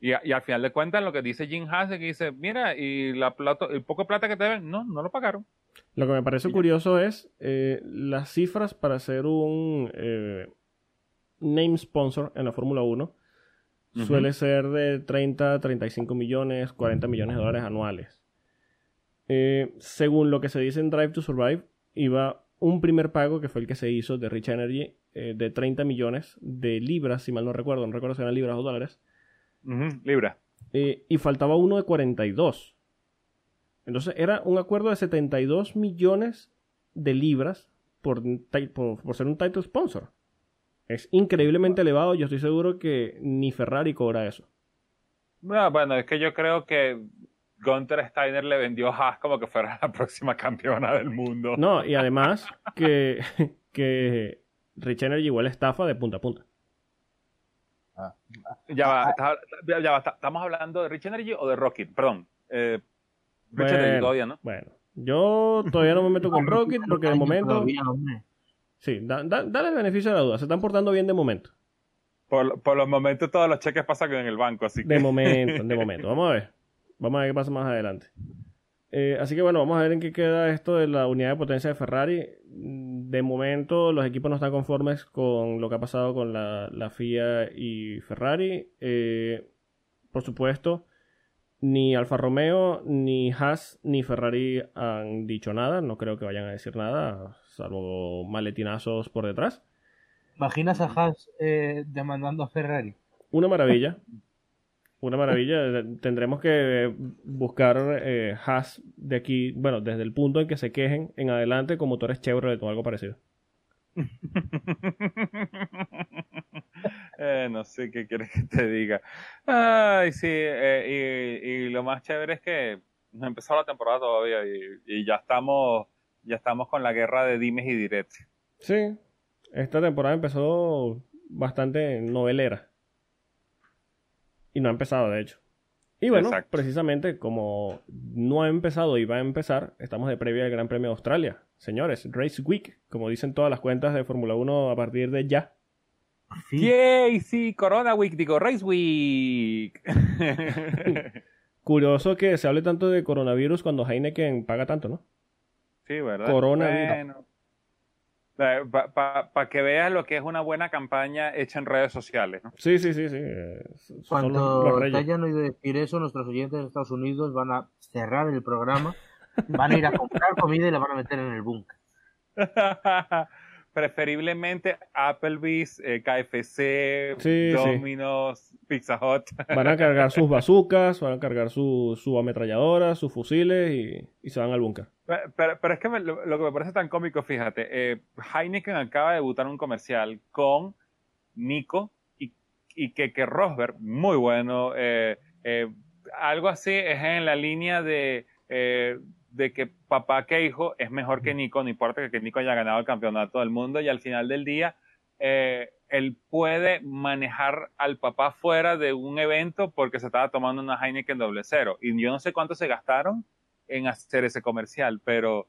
Y, al final de cuentas, lo que dice Jim Haas es que dice, mira, y la plata, el poco plata que te ven, no, no lo pagaron. Lo que me parece curioso es eh, las cifras para ser un eh, name sponsor en la Fórmula 1 suele ser de 30, 35 millones, 40 millones de dólares anuales. Eh, según lo que se dice en Drive to Survive, iba un primer pago que fue el que se hizo de Rich Energy eh, de 30 millones de libras, si mal no recuerdo, no recuerdo si eran libras o dólares. libra. Eh, y faltaba uno de 42. Entonces era un acuerdo de 72 millones de libras por, por, ser un title sponsor. Es increíblemente elevado. Yo estoy seguro que ni Ferrari cobra eso. Ah, bueno, es que yo creo que Gunter Steiner le vendió a Haas como que fuera la próxima campeona del mundo. No, y además que, que Rich Energy igual estafa de punta a punta. Ya va, está- ya va, está- ¿estamos hablando de Rich Energy o de Rocket? Perdón. Eh, Rich Bueno. Energy todavía, ¿no? Bueno, yo todavía no me meto con Rocket porque de momento... Todavía, hombre. Sí, da- da- dale el beneficio de la duda. Se están portando bien de momento. Por, por los momentos todos los cheques pasan en el banco, así que... De momento, de momento. Vamos a ver. Vamos a ver qué pasa más adelante. Eh, así que bueno, vamos a ver en qué queda esto de la unidad de potencia de Ferrari. Mm, De momento los equipos no están conformes con lo que ha pasado con la, la FIA y Ferrari. Eh, por supuesto, ni Alfa Romeo, ni Haas, ni Ferrari han dicho nada. No creo que vayan a decir nada, salvo maletinazos por detrás. ¿Imaginas a Haas eh, demandando a Ferrari? Una maravilla. Una maravilla. Tendremos que buscar eh, Haas de aquí, bueno, desde el punto en que se quejen en adelante con motores Chevrolet o algo parecido. Eh, no sé qué quieres que te diga. Ay, sí, eh, y, y lo más chévere es que no ha empezado la temporada todavía y, y ya estamos ya estamos con la guerra de dimes y diretes. Sí, esta temporada empezó bastante novelera. Y no ha empezado, de hecho. Y bueno, Exacto. precisamente como no ha empezado y va a empezar, estamos de previa al Gran Premio de Australia. Señores, Race Week, como dicen todas las cuentas de Fórmula 1 a partir de ya. Sí. ¡Yay! Sí, Corona Week, digo, Race Week. Curioso que se hable tanto de coronavirus cuando Heineken paga tanto, ¿no? Sí, ¿verdad? Coronavirus. Bueno. Para que veas lo que es una buena campaña hecha en redes sociales, ¿no? Sí, sí, sí, sí. eh, son los- Cuando los te reyes. hayan oído decir eso, nuestros oyentes de Estados Unidos van a cerrar el programa, van a ir a comprar comida y la van a meter en el búnker. Preferiblemente Applebee's, eh, KFC, Sí, sí. Domino's, Pizza Hut. Van a cargar sus bazucas, van a cargar su, su ametralladora, sus fusiles y, y se van al búnker. Pero, pero- pero es que me- lo, lo que me parece tan cómico, fíjate, eh, Heineken acaba de debutar un comercial con Nico y, y Keke Rosberg, muy bueno. eh, eh, algo así es en la línea de, eh, de que papá que hijo es mejor que Nico, no importa que, que Nico haya ganado el campeonato del mundo y al final del día eh, él puede manejar al papá fuera de un evento porque se estaba tomando una Heineken doble cero. Y yo no sé cuánto se gastaron en hacer ese comercial, pero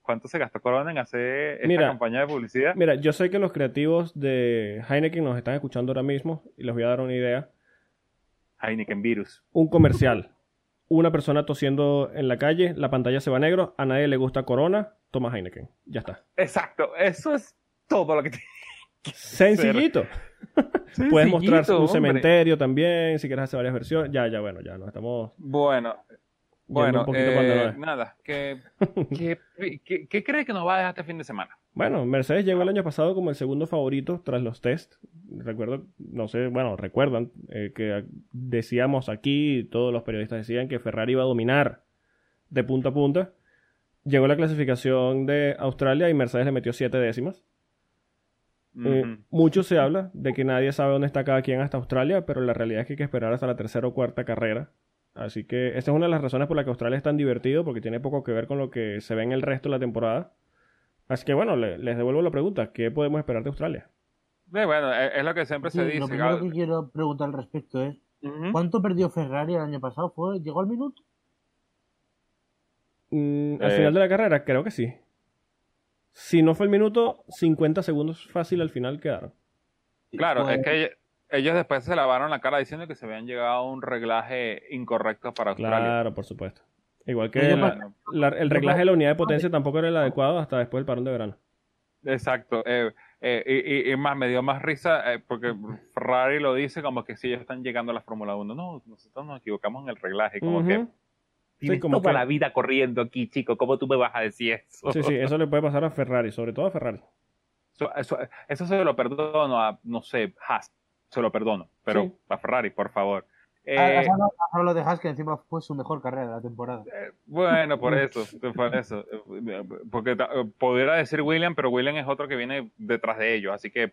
¿cuánto se gastó Corona en hacer esta Mira, campaña de publicidad? Mira, yo sé que los creativos de Heineken nos están escuchando ahora mismo y les voy a dar una idea. Heineken Virus. Un comercial. Una persona tosiendo en la calle, la pantalla se va a negro, a nadie le gusta Corona, toma Heineken. Ya está. Exacto, eso es todo lo que te... Sencillito. Puedes mostrar un Sencillito, hombre. cementerio también, si quieres hacer varias versiones. Ya, ya, bueno, ya nos estamos Bueno, bueno, poquito eh, nada, ¿qué, qué, qué, qué crees que nos va a dejar este fin de semana? Bueno, Mercedes llegó el año pasado como el segundo favorito tras los test. Recuerdo, no sé, bueno, recuerdan eh, que decíamos aquí, todos los periodistas decían que Ferrari iba a dominar de punta a punta. Llegó la clasificación de Australia y Mercedes le metió siete décimas. Eh, mucho se habla de que nadie sabe dónde está cada quien hasta Australia, pero la realidad es que hay que esperar hasta la tercera o cuarta carrera. Así que esta es una de las razones por las que Australia es tan divertido, porque tiene poco que ver con lo que se ve en el resto de la temporada. Así que bueno, le- les devuelvo la pregunta, ¿qué podemos esperar de Australia? Eh, bueno, es, es lo que siempre Sí, se lo dice. primero Gal- que quiero preguntar al respecto es. ¿cuánto perdió Ferrari el año pasado? ¿Fue, ¿Llegó al minuto? Mm, al Eh. final de la carrera, creo que sí. Si no fue el minuto, 50 segundos fácil al final quedaron. Claro, Pues, es que ellos después se lavaron la cara diciendo que se habían llegado a un reglaje incorrecto para Australia. Claro, por supuesto. Igual que la- la- el reglaje de la unidad de potencia tampoco era el adecuado hasta después del parón de verano. exacto. eh, eh, y, y- más, me dio más risa eh, porque Ferrari lo dice como que si ellos están llegando a la Fórmula 1. No, nosotros nos equivocamos en el reglaje. Como que tienes como toda que- la vida corriendo aquí, chico. ¿Cómo tú me vas a decir eso? Sí, sí, eso le puede pasar a Ferrari, sobre todo a Ferrari. Eso, eso, eso se lo perdono a, no sé, Haas. Se lo perdono. Pero Sí. a Ferrari, por favor. Eh, Has hablado- has hablado de Haas, que encima fue su mejor carrera de la temporada. Eh, Bueno, por eso, por eso. Eh, Porque eh, pudiera decir William, pero William es otro que viene detrás de ellos, así que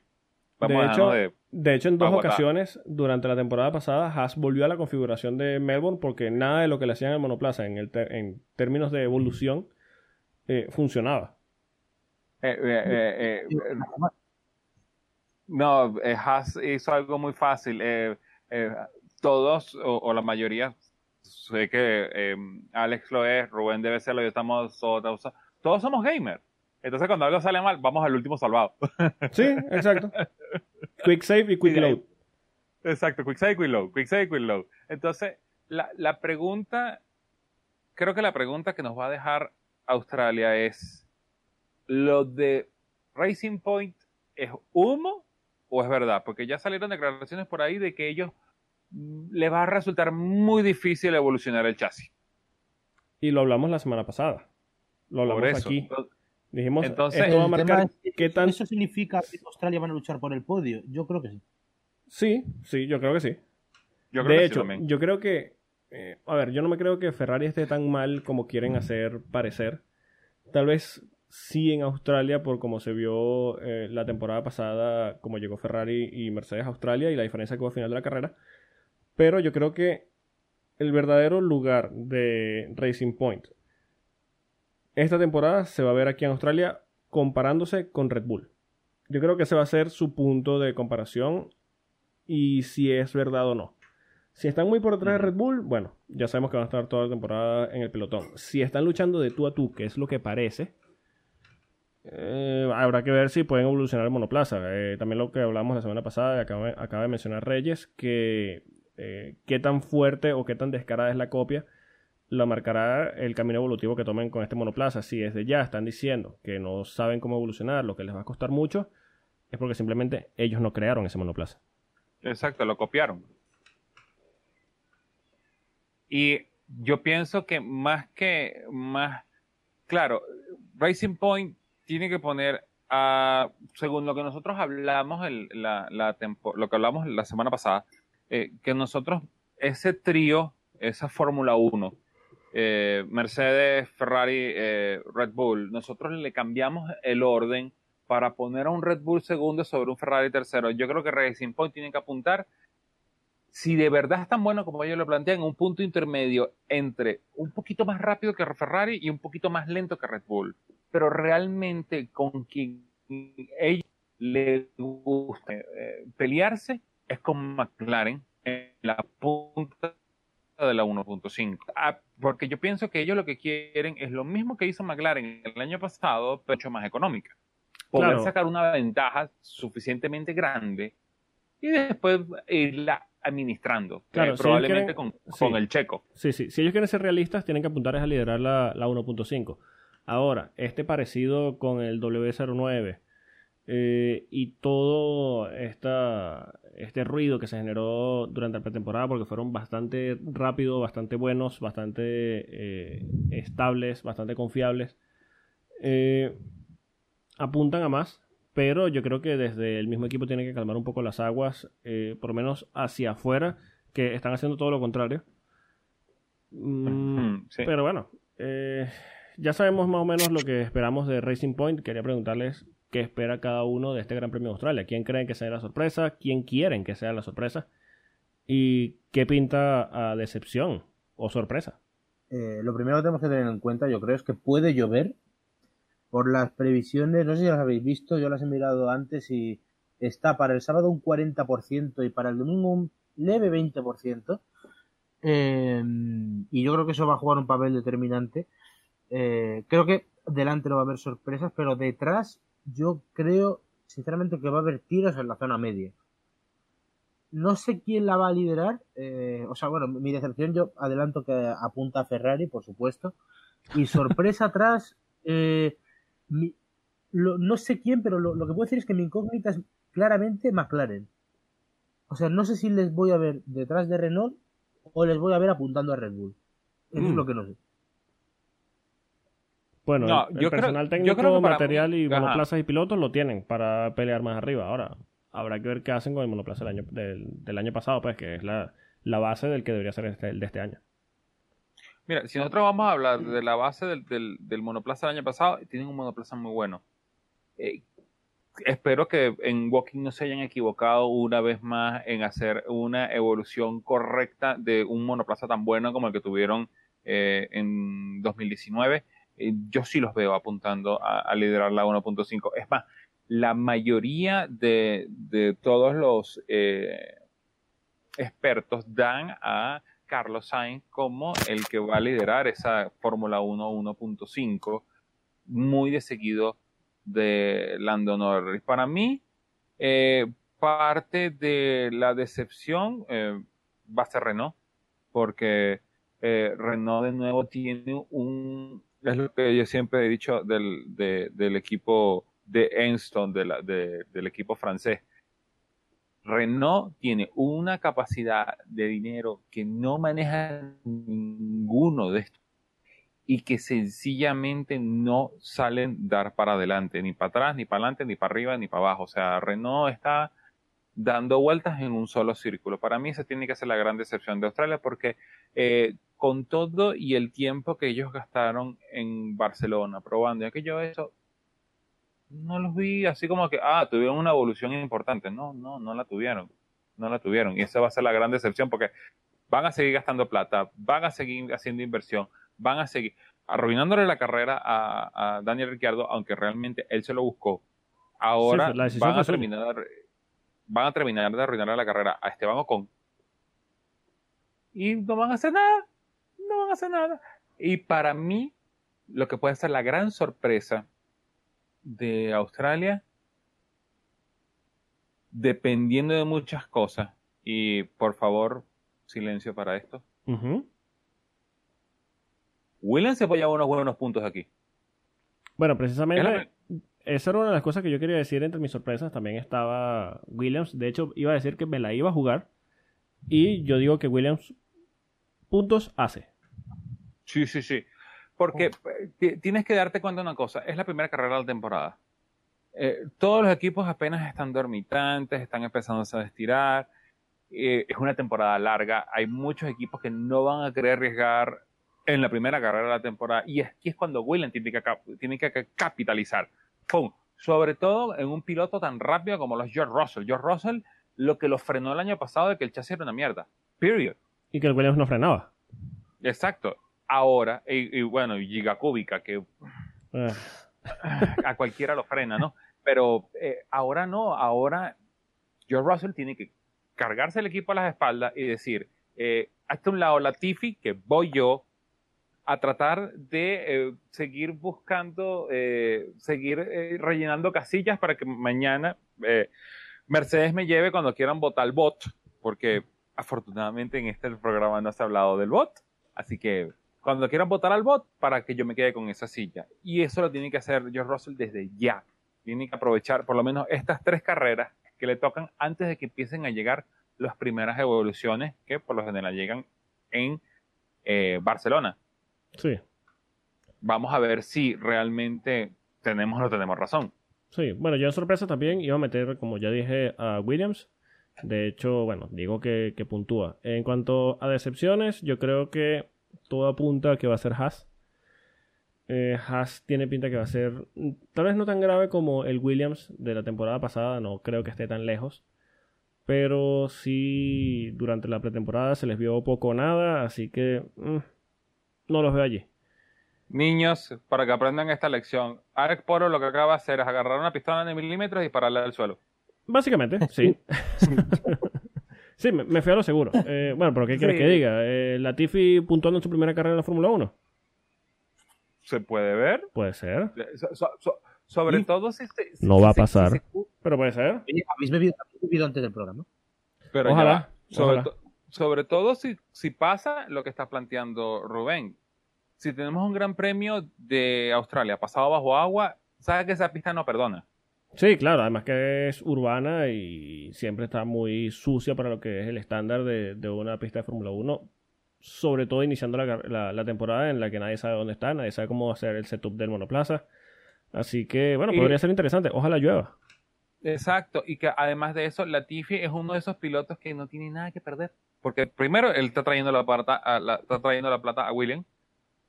de, hecho, de... hecho, en dos ocasiones durante la temporada pasada, Haas volvió a la configuración de Melbourne porque nada de lo que le hacían en el monoplaza en, el en términos de evolución eh, funcionaba. Eh, no, Haas hizo algo muy fácil. todos, o, la mayoría, sé que Alex lo es, Rubén debe serlo, yo estamos todos, todos somos gamers. Entonces cuando algo sale mal, vamos al último salvado. Sí, exacto. Quick save y quick load. Exacto, quick save, quick load, quick save, quick load. Entonces, la, la pregunta, creo que la pregunta que nos va a dejar Australia es, ¿lo de Racing Point es humo o es verdad? Porque ya salieron declaraciones por ahí de que ellos mm, les va a resultar muy difícil evolucionar el chasis. Y lo hablamos la semana pasada. Lo hablamos aquí. Dijimos, Entonces, esto va a marcar qué tan... ¿Eso significa que Australia van a luchar por el podio? Yo creo que sí. Sí, sí, yo creo que sí. de hecho, yo creo que... Eh, a ver, yo no me creo que Ferrari esté tan mal como quieren hacer parecer. Tal vez sí en Australia por como se vio eh, la temporada pasada, como llegó Ferrari y Mercedes a Australia y la diferencia que hubo al final de la carrera. Pero yo creo que el verdadero lugar de Racing Point esta temporada se va a ver aquí en Australia comparándose con Red Bull. Yo creo que ese va a ser su punto de comparación y si es verdad o no. Si están muy por detrás de Red Bull, bueno, ya sabemos que van a estar toda la temporada en el pelotón. Si están luchando de tú a tú, que es lo que parece, eh, habrá que ver si pueden evolucionar el monoplaza. Eh, también lo que hablamos la semana pasada, acaba, acaba de mencionar Reyes, que eh, qué tan fuerte o qué tan descarada es la copia lo marcará el camino evolutivo que tomen con este monoplaza. Si desde ya están diciendo que no saben cómo evolucionar, lo que les va a costar mucho, es porque simplemente ellos no crearon ese monoplaza. Exacto, lo copiaron. Y yo pienso que más que más, claro, Racing Point tiene que poner a, según lo que nosotros hablamos, la, lo que hablamos la semana pasada, eh, que nosotros, ese trío, esa Fórmula 1, eh, Mercedes, Ferrari, eh, Red Bull, nosotros le cambiamos el orden para poner a un Red Bull segundo sobre un Ferrari tercero. Yo creo que Racing Point tiene que apuntar, si de verdad es tan bueno como ellos lo plantean, un punto intermedio entre un poquito más rápido que Ferrari y un poquito más lento que Red Bull. Pero realmente con quien ellos les gusta eh, pelearse es con McLaren en la punta de la 1.5. Ah, porque yo pienso que ellos lo que quieren es lo mismo que hizo McLaren el año pasado, pero mucho más económica. Poder sacar una ventaja suficientemente grande y después irla administrando. Eh, claro, probablemente con, el checo. Sí, sí. Si ellos quieren ser realistas, tienen que apuntar a liderar la, la 1.5. Ahora, este parecido con el W09 eh, y todo esta, este ruido que se generó durante la pretemporada, porque fueron bastante rápidos, bastante buenos, bastante eh, estables, bastante confiables, eh, apuntan a más. Pero yo creo que desde el mismo equipo tiene que calmar un poco las aguas, por lo menos hacia afuera, que están haciendo todo lo contrario. Mm, pero bueno, ya sabemos más o menos lo que esperamos de Racing Point. Quería preguntarles qué espera cada uno de este Gran Premio de Australia. ¿Quién creen que sea la sorpresa? ¿Quién quieren que sea la sorpresa? ¿Y qué pinta a decepción o sorpresa? Eh, lo primero que tenemos que tener en cuenta, yo creo, es que puede llover por las previsiones. No sé si las habéis visto, yo las he mirado antes y está para el sábado un 40% y para el domingo un leve 20%. Eh, y yo creo que eso va a jugar un papel determinante. Eh, creo que delante no va a haber sorpresas, pero detrás yo creo, sinceramente, que va a haber tiros en la zona media. No sé quién la va a liderar. Eh, o sea, bueno, mi decepción yo adelanto que apunta a Ferrari, por supuesto. Y sorpresa atrás, eh, no sé quién, pero lo, que puedo decir es que mi incógnita es claramente McLaren. O sea, no sé si les voy a ver detrás de Renault o les voy a ver apuntando a Red Bull. Eso es mm. lo que no sé. Bueno, el, personal técnico, material y monoplazas y pilotos lo tienen para pelear más arriba. Ahora, habrá que ver qué hacen con el monoplaza del año, del, año pasado, pues, que es la, base del que debería ser este, el de este año. Mira, si nosotros vamos a hablar de la base del, del, monoplaza del año pasado, tienen un monoplaza muy bueno. Eh, espero que en Walking no se hayan equivocado una vez más en hacer una evolución correcta de un monoplaza tan bueno como el que tuvieron eh, en 2019. Eh, yo sí los veo apuntando a, liderar la 1.5. Es más, la mayoría de, todos los eh, expertos dan a Carlos Sainz como el que va a liderar esa Fórmula 1 1.5 muy de seguido de Lando Norris. Para mí, eh, parte de la decepción va a ser Renault, porque Renault de nuevo tiene un, es lo que yo siempre he dicho del, del equipo de Enston, de del equipo francés. Renault tiene una capacidad de dinero que no maneja ninguno de estos y que sencillamente no salen dar para adelante, ni para atrás, ni para adelante, ni para arriba, ni para abajo. O sea, Renault está dando vueltas en un solo círculo. Para mí esa tiene que ser la gran decepción de Australia porque eh, con todo y el tiempo que ellos gastaron en Barcelona probando y aquello eso, no los vi así como que, ah, tuvieron una evolución importante. No, no, no la tuvieron. No la tuvieron. Y esa va a ser la gran decepción porque van a seguir gastando plata, van a seguir haciendo inversión, van a seguir arruinándole la carrera a, Daniel Ricciardo, aunque realmente él se lo buscó. Ahora van, a terminar, van a terminar de arruinarle la carrera a Esteban Ocon. Y no van a hacer nada. No van a hacer nada. Y para mí, lo que puede ser la gran sorpresa de Australia, dependiendo de muchas cosas, y por favor, silencio para esto. Williams se llevar unos buenos puntos aquí. Bueno, precisamente, esa era una de las cosas que yo quería decir entre mis sorpresas. También estaba Williams. De hecho, iba a decir que me la iba a jugar. Y yo digo que Williams puntos hace. Sí, sí, sí. Porque eh, tienes que darte cuenta de una cosa. Es la primera carrera de la temporada. Eh, todos los equipos apenas están dormitantes, están empezando a estirar. Eh, es una temporada larga. Hay muchos equipos que no van a querer arriesgar en la primera carrera de la temporada. Y aquí es cuando Williams tiene que, tiene que capitalizar. Sobre todo en un piloto tan rápido como los George Russell. George Russell lo que lo frenó el año pasado de que el chasis era una mierda. Period. Y que el Williams no frenaba. Exacto. Ahora, y, bueno, y Giga Cúbica, que ah. a cualquiera lo frena, ¿no? Pero eh, ahora no, ahora George Russell tiene que cargarse el equipo a las espaldas y decir, eh, hasta un lado Latifi, que voy yo, a tratar de eh, seguir buscando, eh, seguir eh, rellenando casillas para que mañana Mercedes me lleve cuando quieran votar el bot, porque afortunadamente en este programa no se ha hablado del bot, así que cuando quieran votar al bot para que yo me quede con esa silla. Y eso lo tiene que hacer George Russell desde ya. Tiene que aprovechar por lo menos estas tres carreras que le tocan antes de que empiecen a llegar las primeras evoluciones que por lo general llegan en Barcelona. Sí. Vamos a ver si realmente tenemos o no tenemos razón. Sí, bueno, yo en sorpresa también iba a meter, como ya dije, a Williams. De hecho, bueno, digo que, puntúa. En cuanto a decepciones, yo creo que todo apunta a que va a ser Haas. Eh, Haas tiene pinta que va a ser, tal vez no tan grave como el Williams de la temporada pasada, no creo que esté tan lejos. Pero sí, durante la pretemporada se les vio poco o nada, así que mm, no los veo allí. Niños, para que aprendan esta lección, Alex Poro lo que acaba de hacer es agarrar una pistola de milímetros y dispararle al suelo. Básicamente, sí. sí, me, fui a lo seguro. Eh, bueno, pero ¿qué quieres que diga? Eh, ¿Latifi puntuando en su primera carrera en la Fórmula 1? ¿Se puede ver? Puede ser. sobre todo si, No va a pasar. pero puede ser. Habéis bebido, antes del programa. Pero ojalá. sobre, sobre todo si, si pasa lo que está planteando Rubén. Si tenemos un gran premio de Australia pasado bajo agua, sabe que esa pista no perdona. Sí, claro, además que es urbana y siempre está muy sucia para lo que es el estándar de, una pista de Fórmula 1, sobre todo iniciando la, la, temporada en la que nadie sabe dónde está, nadie sabe cómo hacer el setup del monoplaza. Así que, bueno, podría ser interesante. Ojalá llueva. Exacto, y que además de eso, Latifi es uno de esos pilotos que no tiene nada que perder. Porque primero, él está trayendo la plata a, está trayendo la plata a William.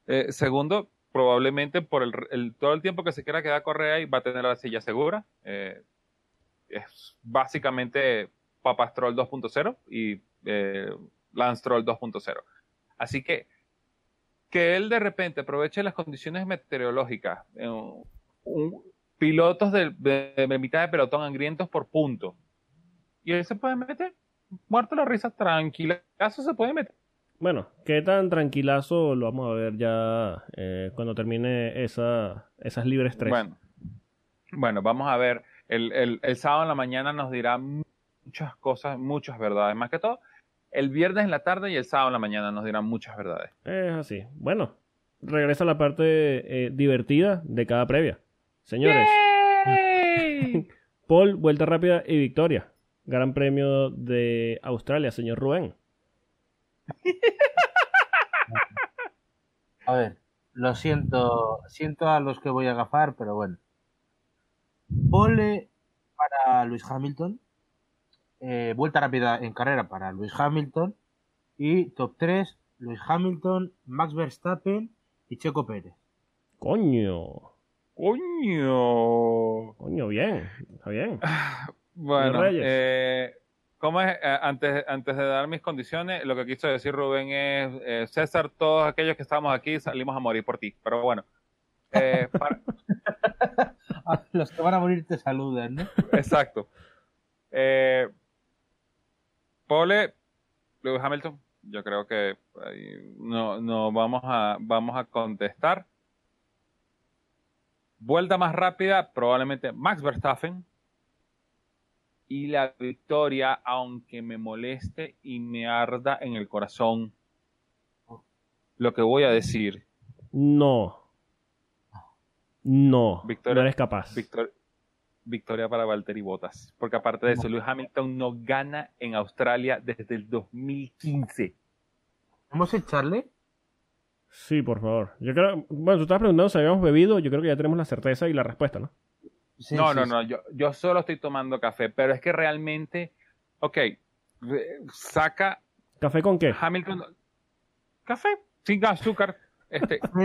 Eh, segundo, probablemente por el, el- todo el tiempo que se quiera quedar a correr ahí va a tener la silla segura. Eh, es básicamente Papa Stroll 2.0 y eh, Lance Stroll 2.0. Así que que él de repente aproveche las condiciones meteorológicas, eh, un- pilotos de, de- de mitad de pelotón angrientos por punto, y él se puede meter, muerto la risa, tranquilazo se puede meter. Bueno, qué tan tranquilazo lo vamos a ver ya eh, cuando termine esa, esas libres tres. Bueno, bueno, vamos a ver. El, el, el sábado en la mañana nos dirá muchas cosas, muchas verdades. Más que todo, el viernes en la tarde y el sábado en la mañana nos dirán muchas verdades. Es así. Bueno, regresa la parte eh, divertida de cada previa. Señores. Paul, vuelta rápida y victoria. Gran premio de Australia, señor Rubén. A ver, lo siento, siento a los que voy a agafar, pero bueno. Pole para Luis Hamilton, eh, vuelta rápida en carrera para Luis Hamilton y top 3, Luis Hamilton, Max Verstappen y Checo Pérez. Coño. ¡Coño! Coño, bien. Está bien. Bueno, Reyes. eh, ¿cómo es? Eh, antes, antes de dar mis condiciones, lo que quiso decir Rubén es, eh, César, todos aquellos que estamos aquí salimos a morir por ti. Pero bueno, eh, para- Ah, los que van a morir te saludan, ¿no? exacto. Eh, Pole, Lewis Hamilton, yo creo que no, no vamos a, vamos a contestar. Vuelta más rápida, probablemente Max Verstappen. Y la victoria, aunque me moleste y me arda en el corazón, lo que voy a decir, No. No. Victoria- no eres capaz. victor- victoria para Valtteri Bottas. Porque aparte de eso, Lewis Hamilton no gana en Australia desde el 2015. ¿Vamos a echarle? Sí, por favor. Yo creo. Bueno, tú estabas preguntando si habíamos bebido. Yo creo que ya tenemos la certeza y la respuesta, ¿no? Sí, no, sí, no, no, yo, yo solo estoy tomando café, pero es que realmente, ok, saca ¿Café con qué? Hamilton, café, sin azúcar, este,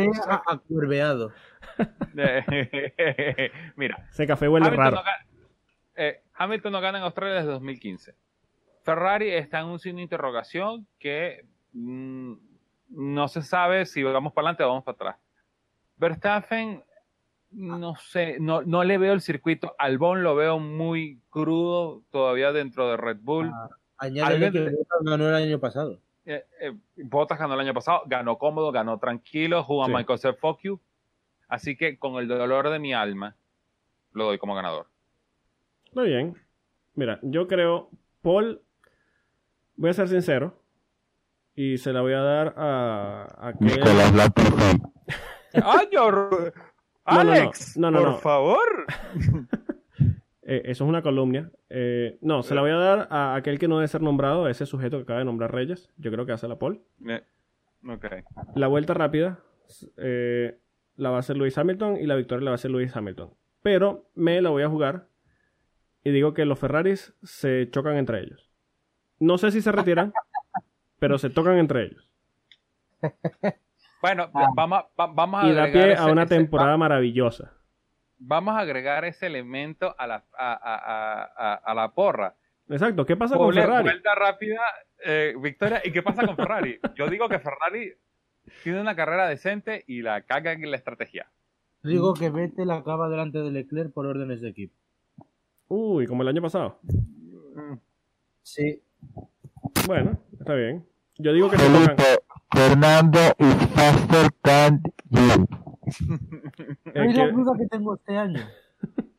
eh, mira, Ese café huele Hamilton raro. no, gana, eh, Hamilton no gana en Australia desde 2015. Ferrari está en un signo de interrogación que mm, no se sabe si vamos para adelante o vamos para atrás. Verstappen, no sé, no, no le veo el circuito. Albon lo veo muy crudo todavía dentro de Red Bull. Añádele Alguien que Bottas ganó el año pasado. Eh, eh, Bottas ganó el año pasado, ganó cómodo, ganó tranquilo, jugó a Sí. Michael Self Fuck You. Así que con el dolor de mi alma, lo doy como ganador. Está bien. Mira, yo creo. Paul. Voy a ser sincero. Y se la voy a dar a. a Nicolás Latifi. ¡Ay, yo- no, no. Alex! No, no, por no. favor. Eh, eso es una calumnia. Eh, no, se la voy a dar a aquel que no debe ser nombrado, a ese sujeto que acaba de nombrar Reyes. Yo creo que hace la Paul. Eh, ok. La vuelta rápida eh, la va a hacer Lewis Hamilton y la victoria la va a hacer Lewis Hamilton. Pero me la voy a jugar y digo que los Ferraris se chocan entre ellos. No sé si se retiran, pero se tocan entre ellos. Bueno, Ah. vamos, a- va- vamos a Y da pie ese- a una ese- temporada va- maravillosa. vamos a agregar ese elemento a la, a, a- a- la porra. Exacto. ¿Qué pasa con Ferrari? vuelta rápida, eh, victoria. ¿Y qué pasa con Ferrari? Yo digo que Ferrari tiene una carrera decente y la caga en la estrategia. Digo que Vettel acaba delante de Leclerc por órdenes de equipo. Uy, como el año pasado. Sí. Bueno, está bien. Yo digo que se tocan. Fernando is faster than you. Eh, Es la duda que tengo este año.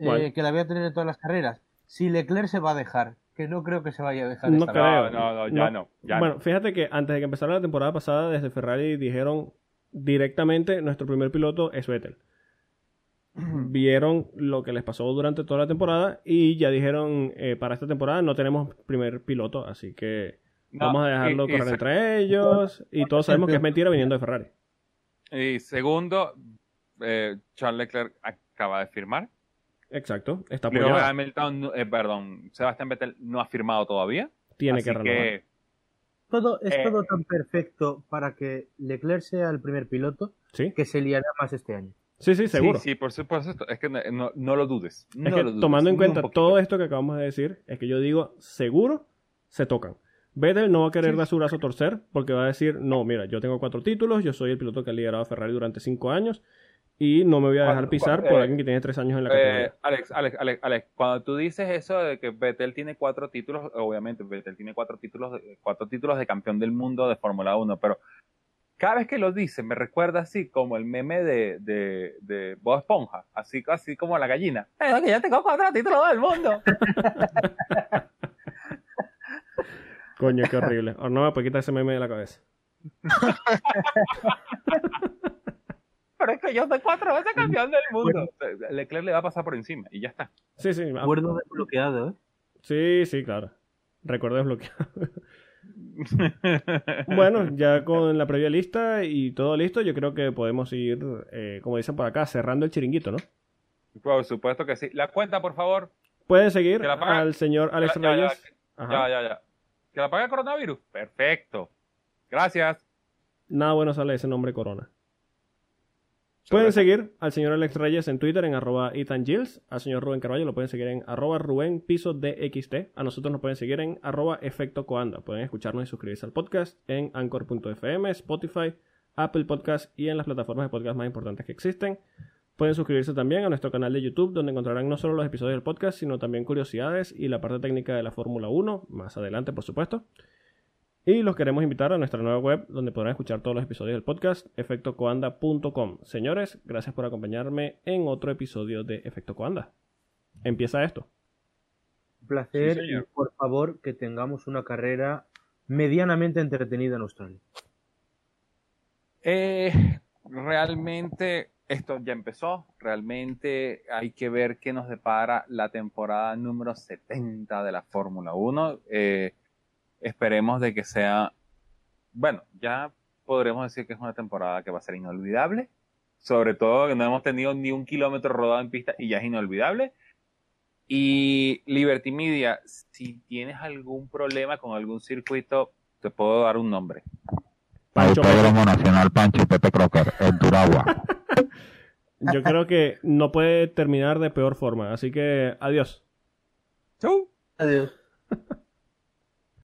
Eh, que la voy a tener en todas las carreras. Si Leclerc se va a dejar, que no creo que se vaya a dejar No esta creo. vez. No, no, ya no, ya bueno, no. fíjate que antes de que empezara la temporada pasada, desde Ferrari dijeron directamente nuestro primer piloto es Vettel. Vieron lo que les pasó durante toda la temporada y ya dijeron eh, para esta temporada no tenemos primer piloto, así que No, vamos a dejarlo y- correr entre ellos y todos sabemos que es mentira viniendo de Ferrari. Y segundo, eh, Charles Leclerc acaba de firmar. Exacto, está apoyado, Hamilton, no- eh, perdón, Sebastián Vettel no ha firmado todavía. tiene así que renovar. que todo, es Eh. todo tan perfecto para que Leclerc sea el primer piloto Sí, que se liará más este año. sí, sí, seguro. Sí, sí, por supuesto. Es que no, no- no lo dudes. Es que lo dudes, tomando en cuenta todo esto que acabamos de decir, es que yo digo, seguro se tocan. Vettel no va a querer dar su brazo a torcer porque va a decir, no, mira, yo tengo cuatro títulos, yo soy el piloto que ha liderado a Ferrari durante cinco años y no me voy a dejar pisar cuando- por eh, alguien que tiene tres años en la Eh, categoría. Alex, Alex, Alex, Alex, cuando tú dices eso de que Vettel tiene cuatro títulos, obviamente Vettel tiene cuatro títulos, cuatro títulos de campeón del mundo de Fórmula 1, pero cada vez que lo dice me recuerda así como el meme de, de, de Bob Esponja, así, así como la gallina. Eh, que ya tengo cuatro títulos del mundo. Coño, qué horrible. Ahora no me puede quitar ese meme de la cabeza. pero es que yo soy cuatro veces campeón del mundo. Leclerc le va a pasar por encima y ya está. Sí, sí. ah, Acuerdo desbloqueado, ¿eh? Sí, sí, claro. Recuerdo desbloqueado. Bueno, ya con la previa lista y todo listo, yo creo que podemos ir, eh, como dicen por acá, cerrando el chiringuito, ¿no? Por supuesto que sí. La cuenta, por favor. Pueden seguir al señor Alex Ya, ya, ya, Reyes. Ajá. Ya, ya, ya. ¿Que la paga el coronavirus? Perfecto. Gracias. Nada bueno sale ese nombre Corona. Pueden seguir al señor Alex Reyes en Twitter en arroba Ethan Gilles. Al señor Rubén Carballo lo pueden seguir en arroba Rubén Piso DXT. A nosotros nos pueden seguir en arroba Efecto Coanda. Pueden escucharnos y suscribirse al podcast en Anchor.fm, Spotify, Apple Podcast y en las plataformas de podcast más importantes que existen. Pueden suscribirse también a nuestro canal de YouTube, donde encontrarán no solo los episodios del podcast, sino también curiosidades y la parte técnica de la Fórmula 1, más adelante, por supuesto. Y los queremos invitar a nuestra nueva web, donde podrán escuchar todos los episodios del podcast, efectocoanda.com. Señores, gracias por acompañarme en otro episodio de Efecto Coanda. Empieza esto. Un placer Sí, y por favor que tengamos una carrera medianamente entretenida en Australia. Eh, realmente esto ya empezó. Realmente hay que ver qué nos depara la temporada número 70 de la Fórmula 1. Eh, esperemos de que sea, bueno, ya podremos decir que es una temporada que va a ser inolvidable. Sobre todo que no hemos tenido ni un kilómetro rodado en pista y ya es inolvidable. Y Liberty Media, si tienes algún problema con algún circuito, te puedo dar un nombre. Pancho Autódromo Nacional Pancho Pepe Crocker, en Turagua. Yo creo que no puede terminar de peor forma, así que adiós. Chau. Adiós.